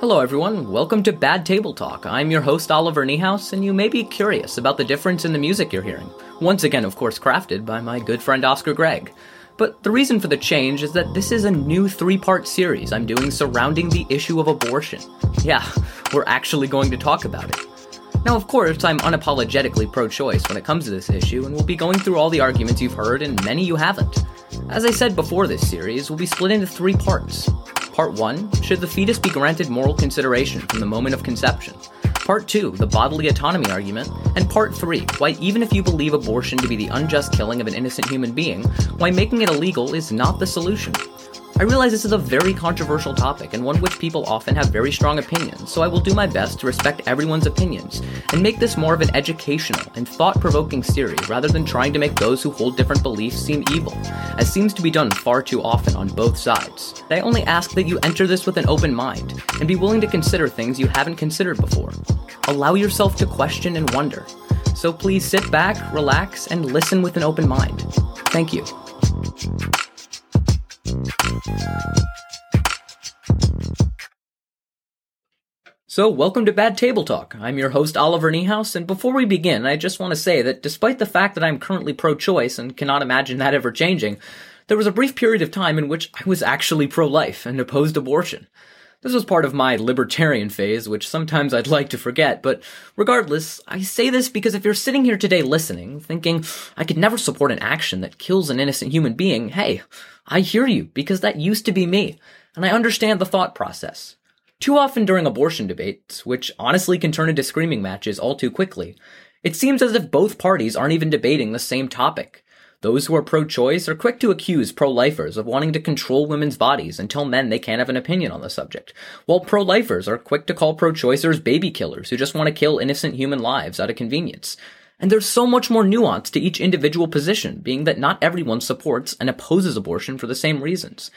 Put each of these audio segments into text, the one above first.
Hello, everyone. Welcome to Bad Table Talk. I'm your host, Oliver Niehaus, and you may be curious about the difference in the music you're hearing. Once again, of course, crafted by my good friend Oscar Gregg. But the reason for the change is that this is a new three part series I'm doing surrounding the issue of abortion. Yeah, we're actually going to talk about it. Now, of course, I'm unapologetically pro choice when it comes to this issue, and we'll be going through all the arguments you've heard and many you haven't. As I said before this series, will be split into three parts. Part 1 Should the fetus be granted moral consideration from the moment of conception? Part 2 The bodily autonomy argument. And Part 3 Why, even if you believe abortion to be the unjust killing of an innocent human being, why making it illegal is not the solution. I realize this is a very controversial topic and one which people often have very strong opinions, so I will do my best to respect everyone's opinions and make this more of an educational and thought provoking series rather than trying to make those who hold different beliefs seem evil, as seems to be done far too often on both sides. I only ask that you enter this with an open mind and be willing to consider things you haven't considered before. Allow yourself to question and wonder. So please sit back, relax, and listen with an open mind. Thank you. So, welcome to Bad Table Talk. I'm your host, Oliver Niehaus, and before we begin, I just want to say that despite the fact that I'm currently pro choice and cannot imagine that ever changing, there was a brief period of time in which I was actually pro life and opposed abortion. This was part of my libertarian phase, which sometimes I'd like to forget, but regardless, I say this because if you're sitting here today listening, thinking, I could never support an action that kills an innocent human being, hey, I hear you, because that used to be me, and I understand the thought process. Too often during abortion debates, which honestly can turn into screaming matches all too quickly, it seems as if both parties aren't even debating the same topic. Those who are pro-choice are quick to accuse pro-lifers of wanting to control women's bodies and tell men they can't have an opinion on the subject, while pro-lifers are quick to call pro-choicers baby killers who just want to kill innocent human lives out of convenience. And there's so much more nuance to each individual position, being that not everyone supports and opposes abortion for the same reasons.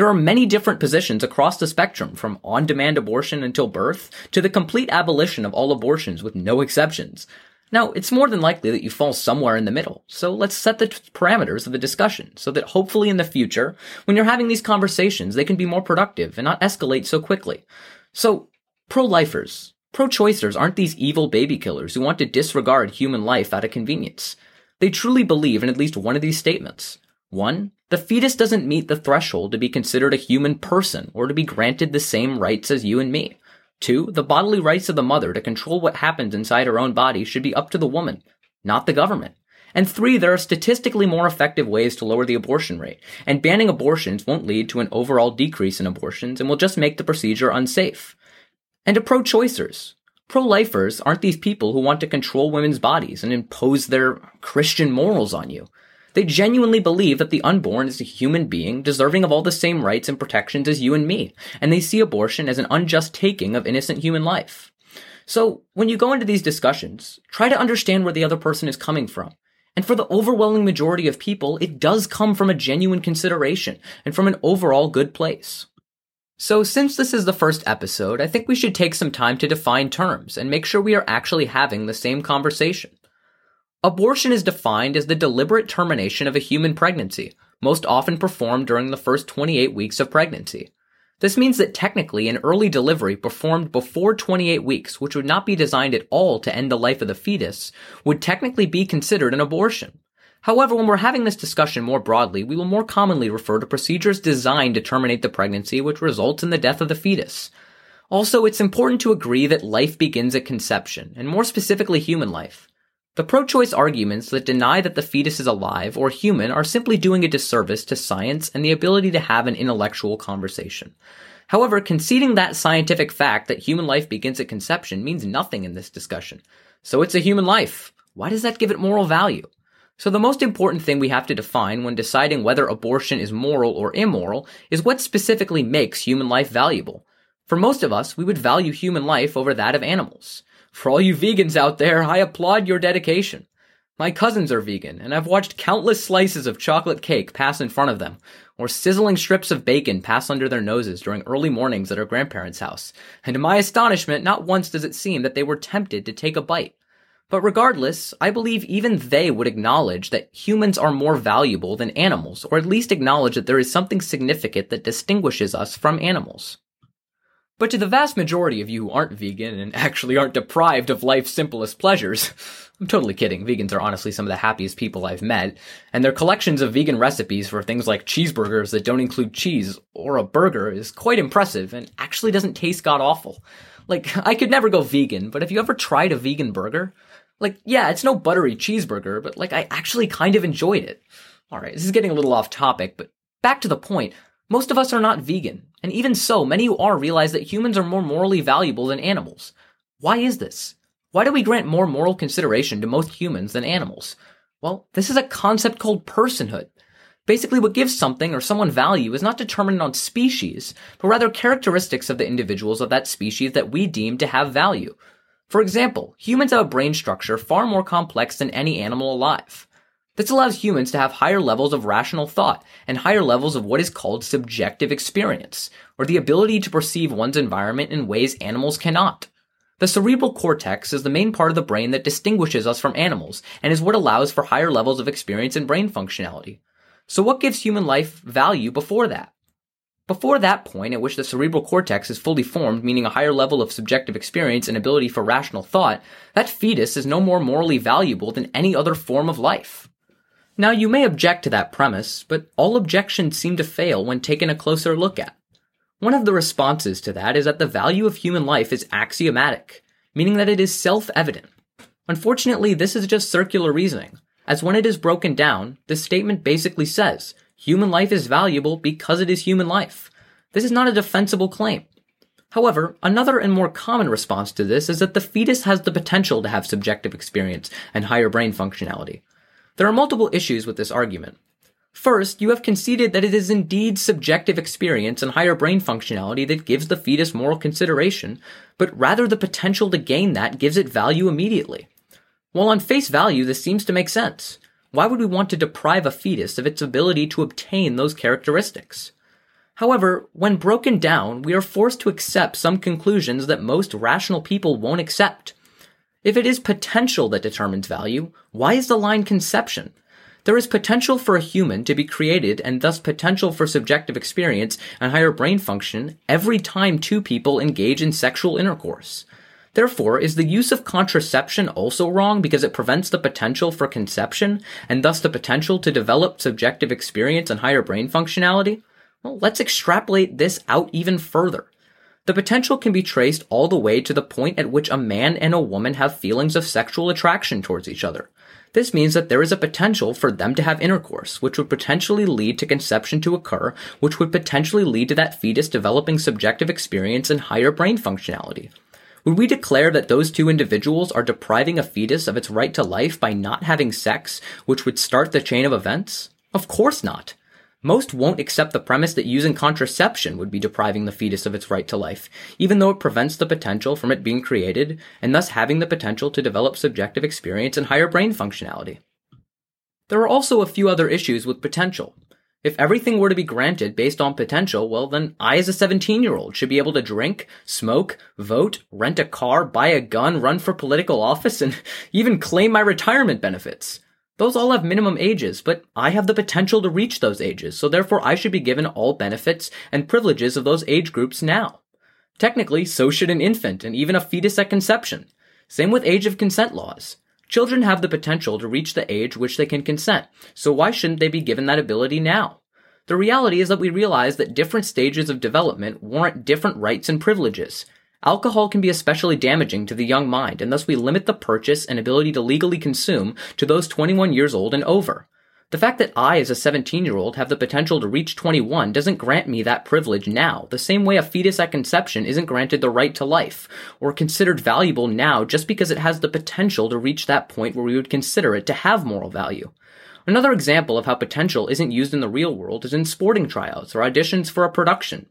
There are many different positions across the spectrum, from on-demand abortion until birth, to the complete abolition of all abortions with no exceptions. Now, it's more than likely that you fall somewhere in the middle, so let's set the parameters of the discussion so that hopefully in the future, when you're having these conversations, they can be more productive and not escalate so quickly. So, pro-lifers, pro-choicers aren't these evil baby killers who want to disregard human life out of convenience. They truly believe in at least one of these statements. One, the fetus doesn't meet the threshold to be considered a human person or to be granted the same rights as you and me. Two, the bodily rights of the mother to control what happens inside her own body should be up to the woman, not the government. And three, there are statistically more effective ways to lower the abortion rate, and banning abortions won't lead to an overall decrease in abortions and will just make the procedure unsafe. And to pro-choicers, pro-lifers aren't these people who want to control women's bodies and impose their Christian morals on you. They genuinely believe that the unborn is a human being deserving of all the same rights and protections as you and me, and they see abortion as an unjust taking of innocent human life. So, when you go into these discussions, try to understand where the other person is coming from. And for the overwhelming majority of people, it does come from a genuine consideration and from an overall good place. So, since this is the first episode, I think we should take some time to define terms and make sure we are actually having the same conversation. Abortion is defined as the deliberate termination of a human pregnancy, most often performed during the first 28 weeks of pregnancy. This means that technically an early delivery performed before 28 weeks, which would not be designed at all to end the life of the fetus, would technically be considered an abortion. However, when we're having this discussion more broadly, we will more commonly refer to procedures designed to terminate the pregnancy which results in the death of the fetus. Also, it's important to agree that life begins at conception, and more specifically human life. The pro-choice arguments that deny that the fetus is alive or human are simply doing a disservice to science and the ability to have an intellectual conversation. However, conceding that scientific fact that human life begins at conception means nothing in this discussion. So it's a human life. Why does that give it moral value? So the most important thing we have to define when deciding whether abortion is moral or immoral is what specifically makes human life valuable. For most of us, we would value human life over that of animals. For all you vegans out there, I applaud your dedication. My cousins are vegan, and I've watched countless slices of chocolate cake pass in front of them, or sizzling strips of bacon pass under their noses during early mornings at our grandparents' house. And to my astonishment, not once does it seem that they were tempted to take a bite. But regardless, I believe even they would acknowledge that humans are more valuable than animals, or at least acknowledge that there is something significant that distinguishes us from animals. But to the vast majority of you who aren't vegan and actually aren't deprived of life's simplest pleasures, I'm totally kidding. Vegans are honestly some of the happiest people I've met, and their collections of vegan recipes for things like cheeseburgers that don't include cheese or a burger is quite impressive and actually doesn't taste god awful. Like, I could never go vegan, but have you ever tried a vegan burger? Like, yeah, it's no buttery cheeseburger, but like, I actually kind of enjoyed it. Alright, this is getting a little off topic, but back to the point. Most of us are not vegan, and even so, many who are realize that humans are more morally valuable than animals. Why is this? Why do we grant more moral consideration to most humans than animals? Well, this is a concept called personhood. Basically, what gives something or someone value is not determined on species, but rather characteristics of the individuals of that species that we deem to have value. For example, humans have a brain structure far more complex than any animal alive. This allows humans to have higher levels of rational thought and higher levels of what is called subjective experience, or the ability to perceive one's environment in ways animals cannot. The cerebral cortex is the main part of the brain that distinguishes us from animals and is what allows for higher levels of experience and brain functionality. So what gives human life value before that? Before that point at which the cerebral cortex is fully formed, meaning a higher level of subjective experience and ability for rational thought, that fetus is no more morally valuable than any other form of life. Now you may object to that premise, but all objections seem to fail when taken a closer look at. One of the responses to that is that the value of human life is axiomatic, meaning that it is self-evident. Unfortunately, this is just circular reasoning, as when it is broken down, this statement basically says, human life is valuable because it is human life. This is not a defensible claim. However, another and more common response to this is that the fetus has the potential to have subjective experience and higher brain functionality. There are multiple issues with this argument. First, you have conceded that it is indeed subjective experience and higher brain functionality that gives the fetus moral consideration, but rather the potential to gain that gives it value immediately. While on face value, this seems to make sense. Why would we want to deprive a fetus of its ability to obtain those characteristics? However, when broken down, we are forced to accept some conclusions that most rational people won't accept. If it is potential that determines value, why is the line conception? There is potential for a human to be created and thus potential for subjective experience and higher brain function every time two people engage in sexual intercourse. Therefore, is the use of contraception also wrong because it prevents the potential for conception and thus the potential to develop subjective experience and higher brain functionality? Well, let's extrapolate this out even further. The potential can be traced all the way to the point at which a man and a woman have feelings of sexual attraction towards each other. This means that there is a potential for them to have intercourse, which would potentially lead to conception to occur, which would potentially lead to that fetus developing subjective experience and higher brain functionality. Would we declare that those two individuals are depriving a fetus of its right to life by not having sex, which would start the chain of events? Of course not. Most won't accept the premise that using contraception would be depriving the fetus of its right to life, even though it prevents the potential from it being created, and thus having the potential to develop subjective experience and higher brain functionality. There are also a few other issues with potential. If everything were to be granted based on potential, well then I as a 17 year old should be able to drink, smoke, vote, rent a car, buy a gun, run for political office, and even claim my retirement benefits. Those all have minimum ages, but I have the potential to reach those ages, so therefore I should be given all benefits and privileges of those age groups now. Technically, so should an infant and even a fetus at conception. Same with age of consent laws. Children have the potential to reach the age which they can consent, so why shouldn't they be given that ability now? The reality is that we realize that different stages of development warrant different rights and privileges, Alcohol can be especially damaging to the young mind, and thus we limit the purchase and ability to legally consume to those 21 years old and over. The fact that I, as a 17 year old, have the potential to reach 21 doesn't grant me that privilege now, the same way a fetus at conception isn't granted the right to life, or considered valuable now just because it has the potential to reach that point where we would consider it to have moral value. Another example of how potential isn't used in the real world is in sporting tryouts or auditions for a production.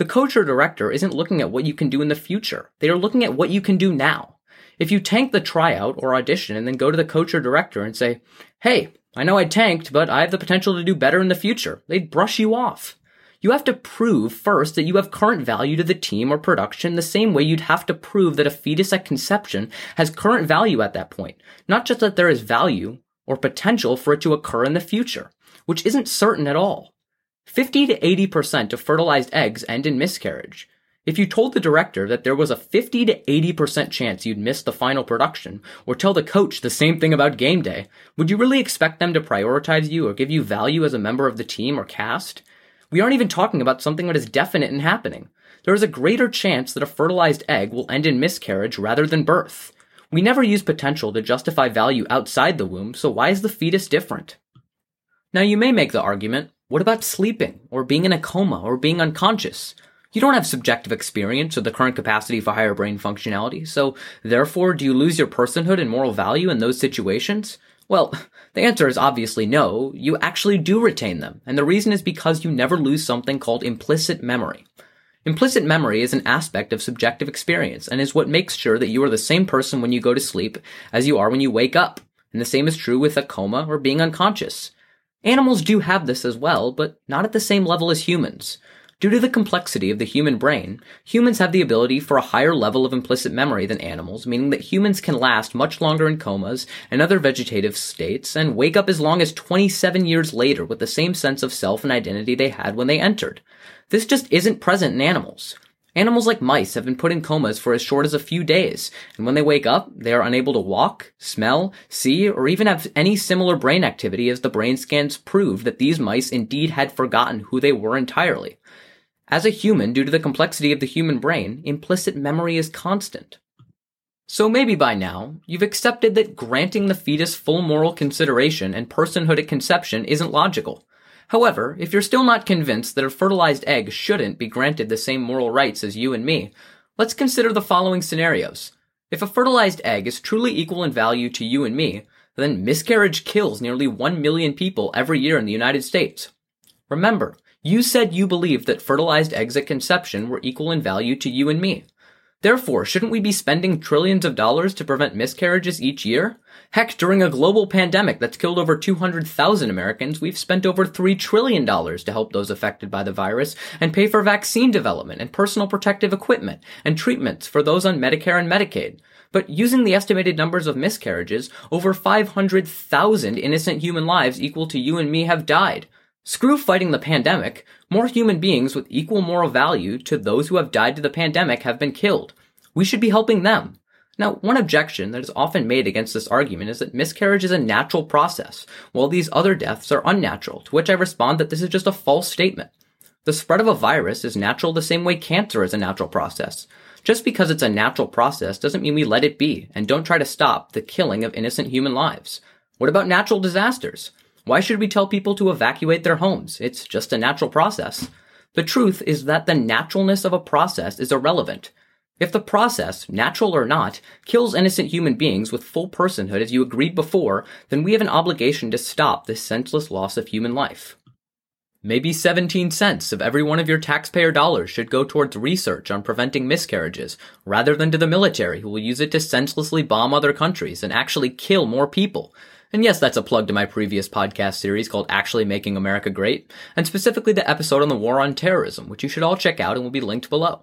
The coach or director isn't looking at what you can do in the future. They are looking at what you can do now. If you tank the tryout or audition and then go to the coach or director and say, Hey, I know I tanked, but I have the potential to do better in the future, they'd brush you off. You have to prove first that you have current value to the team or production the same way you'd have to prove that a fetus at conception has current value at that point. Not just that there is value or potential for it to occur in the future, which isn't certain at all. 50 to 80% of fertilized eggs end in miscarriage. If you told the director that there was a 50 to 80% chance you'd miss the final production, or tell the coach the same thing about game day, would you really expect them to prioritize you or give you value as a member of the team or cast? We aren't even talking about something that is definite and happening. There is a greater chance that a fertilized egg will end in miscarriage rather than birth. We never use potential to justify value outside the womb, so why is the fetus different? Now you may make the argument, what about sleeping, or being in a coma, or being unconscious? You don't have subjective experience or the current capacity for higher brain functionality, so therefore do you lose your personhood and moral value in those situations? Well, the answer is obviously no. You actually do retain them, and the reason is because you never lose something called implicit memory. Implicit memory is an aspect of subjective experience and is what makes sure that you are the same person when you go to sleep as you are when you wake up. And the same is true with a coma or being unconscious. Animals do have this as well, but not at the same level as humans. Due to the complexity of the human brain, humans have the ability for a higher level of implicit memory than animals, meaning that humans can last much longer in comas and other vegetative states and wake up as long as 27 years later with the same sense of self and identity they had when they entered. This just isn't present in animals. Animals like mice have been put in comas for as short as a few days, and when they wake up, they are unable to walk, smell, see, or even have any similar brain activity as the brain scans prove that these mice indeed had forgotten who they were entirely. As a human, due to the complexity of the human brain, implicit memory is constant. So maybe by now, you've accepted that granting the fetus full moral consideration and personhood at conception isn't logical. However, if you're still not convinced that a fertilized egg shouldn't be granted the same moral rights as you and me, let's consider the following scenarios. If a fertilized egg is truly equal in value to you and me, then miscarriage kills nearly 1 million people every year in the United States. Remember, you said you believed that fertilized eggs at conception were equal in value to you and me. Therefore, shouldn't we be spending trillions of dollars to prevent miscarriages each year? Heck, during a global pandemic that's killed over 200,000 Americans, we've spent over $3 trillion to help those affected by the virus and pay for vaccine development and personal protective equipment and treatments for those on Medicare and Medicaid. But using the estimated numbers of miscarriages, over 500,000 innocent human lives equal to you and me have died. Screw fighting the pandemic. More human beings with equal moral value to those who have died to the pandemic have been killed. We should be helping them. Now, one objection that is often made against this argument is that miscarriage is a natural process, while these other deaths are unnatural, to which I respond that this is just a false statement. The spread of a virus is natural the same way cancer is a natural process. Just because it's a natural process doesn't mean we let it be and don't try to stop the killing of innocent human lives. What about natural disasters? Why should we tell people to evacuate their homes? It's just a natural process. The truth is that the naturalness of a process is irrelevant. If the process, natural or not, kills innocent human beings with full personhood as you agreed before, then we have an obligation to stop this senseless loss of human life. Maybe 17 cents of every one of your taxpayer dollars should go towards research on preventing miscarriages, rather than to the military who will use it to senselessly bomb other countries and actually kill more people. And yes, that's a plug to my previous podcast series called Actually Making America Great, and specifically the episode on the war on terrorism, which you should all check out and will be linked below.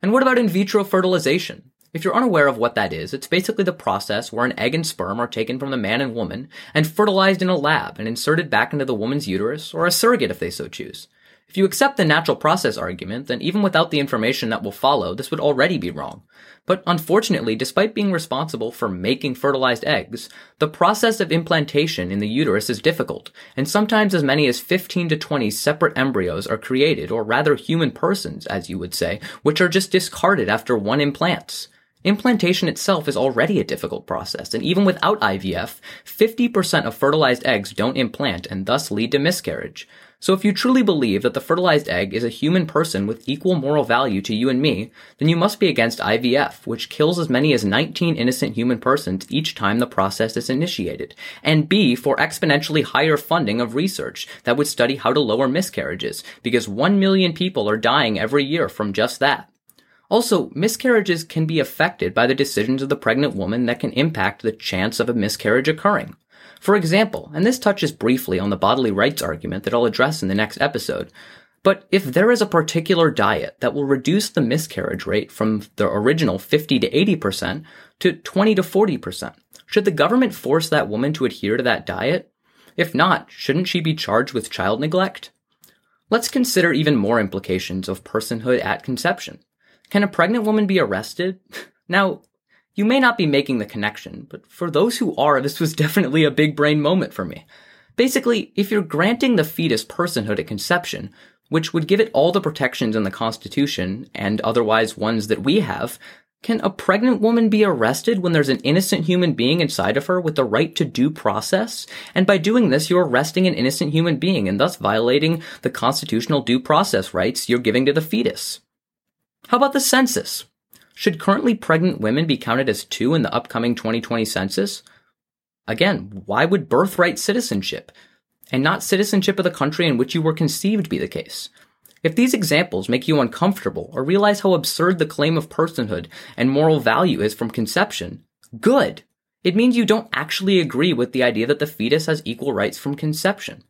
And what about in vitro fertilization? If you're unaware of what that is, it's basically the process where an egg and sperm are taken from the man and woman and fertilized in a lab and inserted back into the woman's uterus, or a surrogate if they so choose. If you accept the natural process argument, then even without the information that will follow, this would already be wrong. But unfortunately, despite being responsible for making fertilized eggs, the process of implantation in the uterus is difficult, and sometimes as many as 15 to 20 separate embryos are created, or rather human persons, as you would say, which are just discarded after one implants. Implantation itself is already a difficult process, and even without IVF, 50% of fertilized eggs don't implant and thus lead to miscarriage. So if you truly believe that the fertilized egg is a human person with equal moral value to you and me, then you must be against IVF, which kills as many as 19 innocent human persons each time the process is initiated, and B, for exponentially higher funding of research that would study how to lower miscarriages, because 1 million people are dying every year from just that. Also, miscarriages can be affected by the decisions of the pregnant woman that can impact the chance of a miscarriage occurring. For example, and this touches briefly on the bodily rights argument that I'll address in the next episode, but if there is a particular diet that will reduce the miscarriage rate from the original 50 to 80% to 20 to 40%, should the government force that woman to adhere to that diet? If not, shouldn't she be charged with child neglect? Let's consider even more implications of personhood at conception. Can a pregnant woman be arrested? Now, you may not be making the connection, but for those who are, this was definitely a big brain moment for me. Basically, if you're granting the fetus personhood at conception, which would give it all the protections in the Constitution and otherwise ones that we have, can a pregnant woman be arrested when there's an innocent human being inside of her with the right to due process? And by doing this, you're arresting an innocent human being and thus violating the constitutional due process rights you're giving to the fetus. How about the census? Should currently pregnant women be counted as two in the upcoming 2020 census? Again, why would birthright citizenship and not citizenship of the country in which you were conceived be the case? If these examples make you uncomfortable or realize how absurd the claim of personhood and moral value is from conception, good. It means you don't actually agree with the idea that the fetus has equal rights from conception.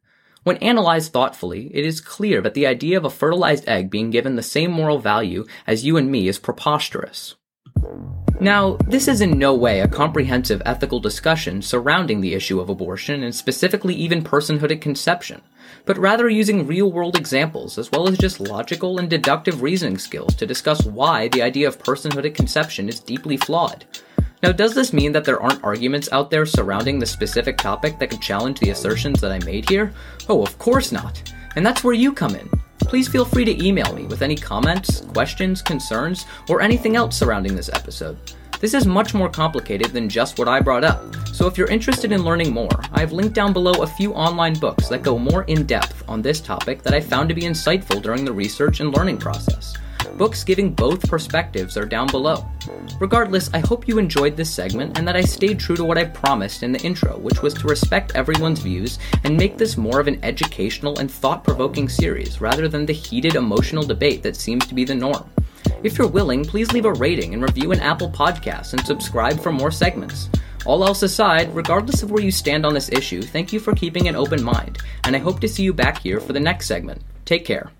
When analyzed thoughtfully, it is clear that the idea of a fertilized egg being given the same moral value as you and me is preposterous. Now, this is in no way a comprehensive ethical discussion surrounding the issue of abortion and specifically even personhood at conception, but rather using real world examples as well as just logical and deductive reasoning skills to discuss why the idea of personhood at conception is deeply flawed. Now, does this mean that there aren't arguments out there surrounding the specific topic that could challenge the assertions that I made here? Oh, of course not. And that's where you come in. Please feel free to email me with any comments, questions, concerns, or anything else surrounding this episode. This is much more complicated than just what I brought up, so if you're interested in learning more, I've linked down below a few online books that go more in depth on this topic that I found to be insightful during the research and learning process. Books giving both perspectives are down below. Regardless, I hope you enjoyed this segment and that I stayed true to what I promised in the intro, which was to respect everyone's views and make this more of an educational and thought provoking series rather than the heated emotional debate that seems to be the norm. If you're willing, please leave a rating and review an Apple Podcast and subscribe for more segments. All else aside, regardless of where you stand on this issue, thank you for keeping an open mind, and I hope to see you back here for the next segment. Take care.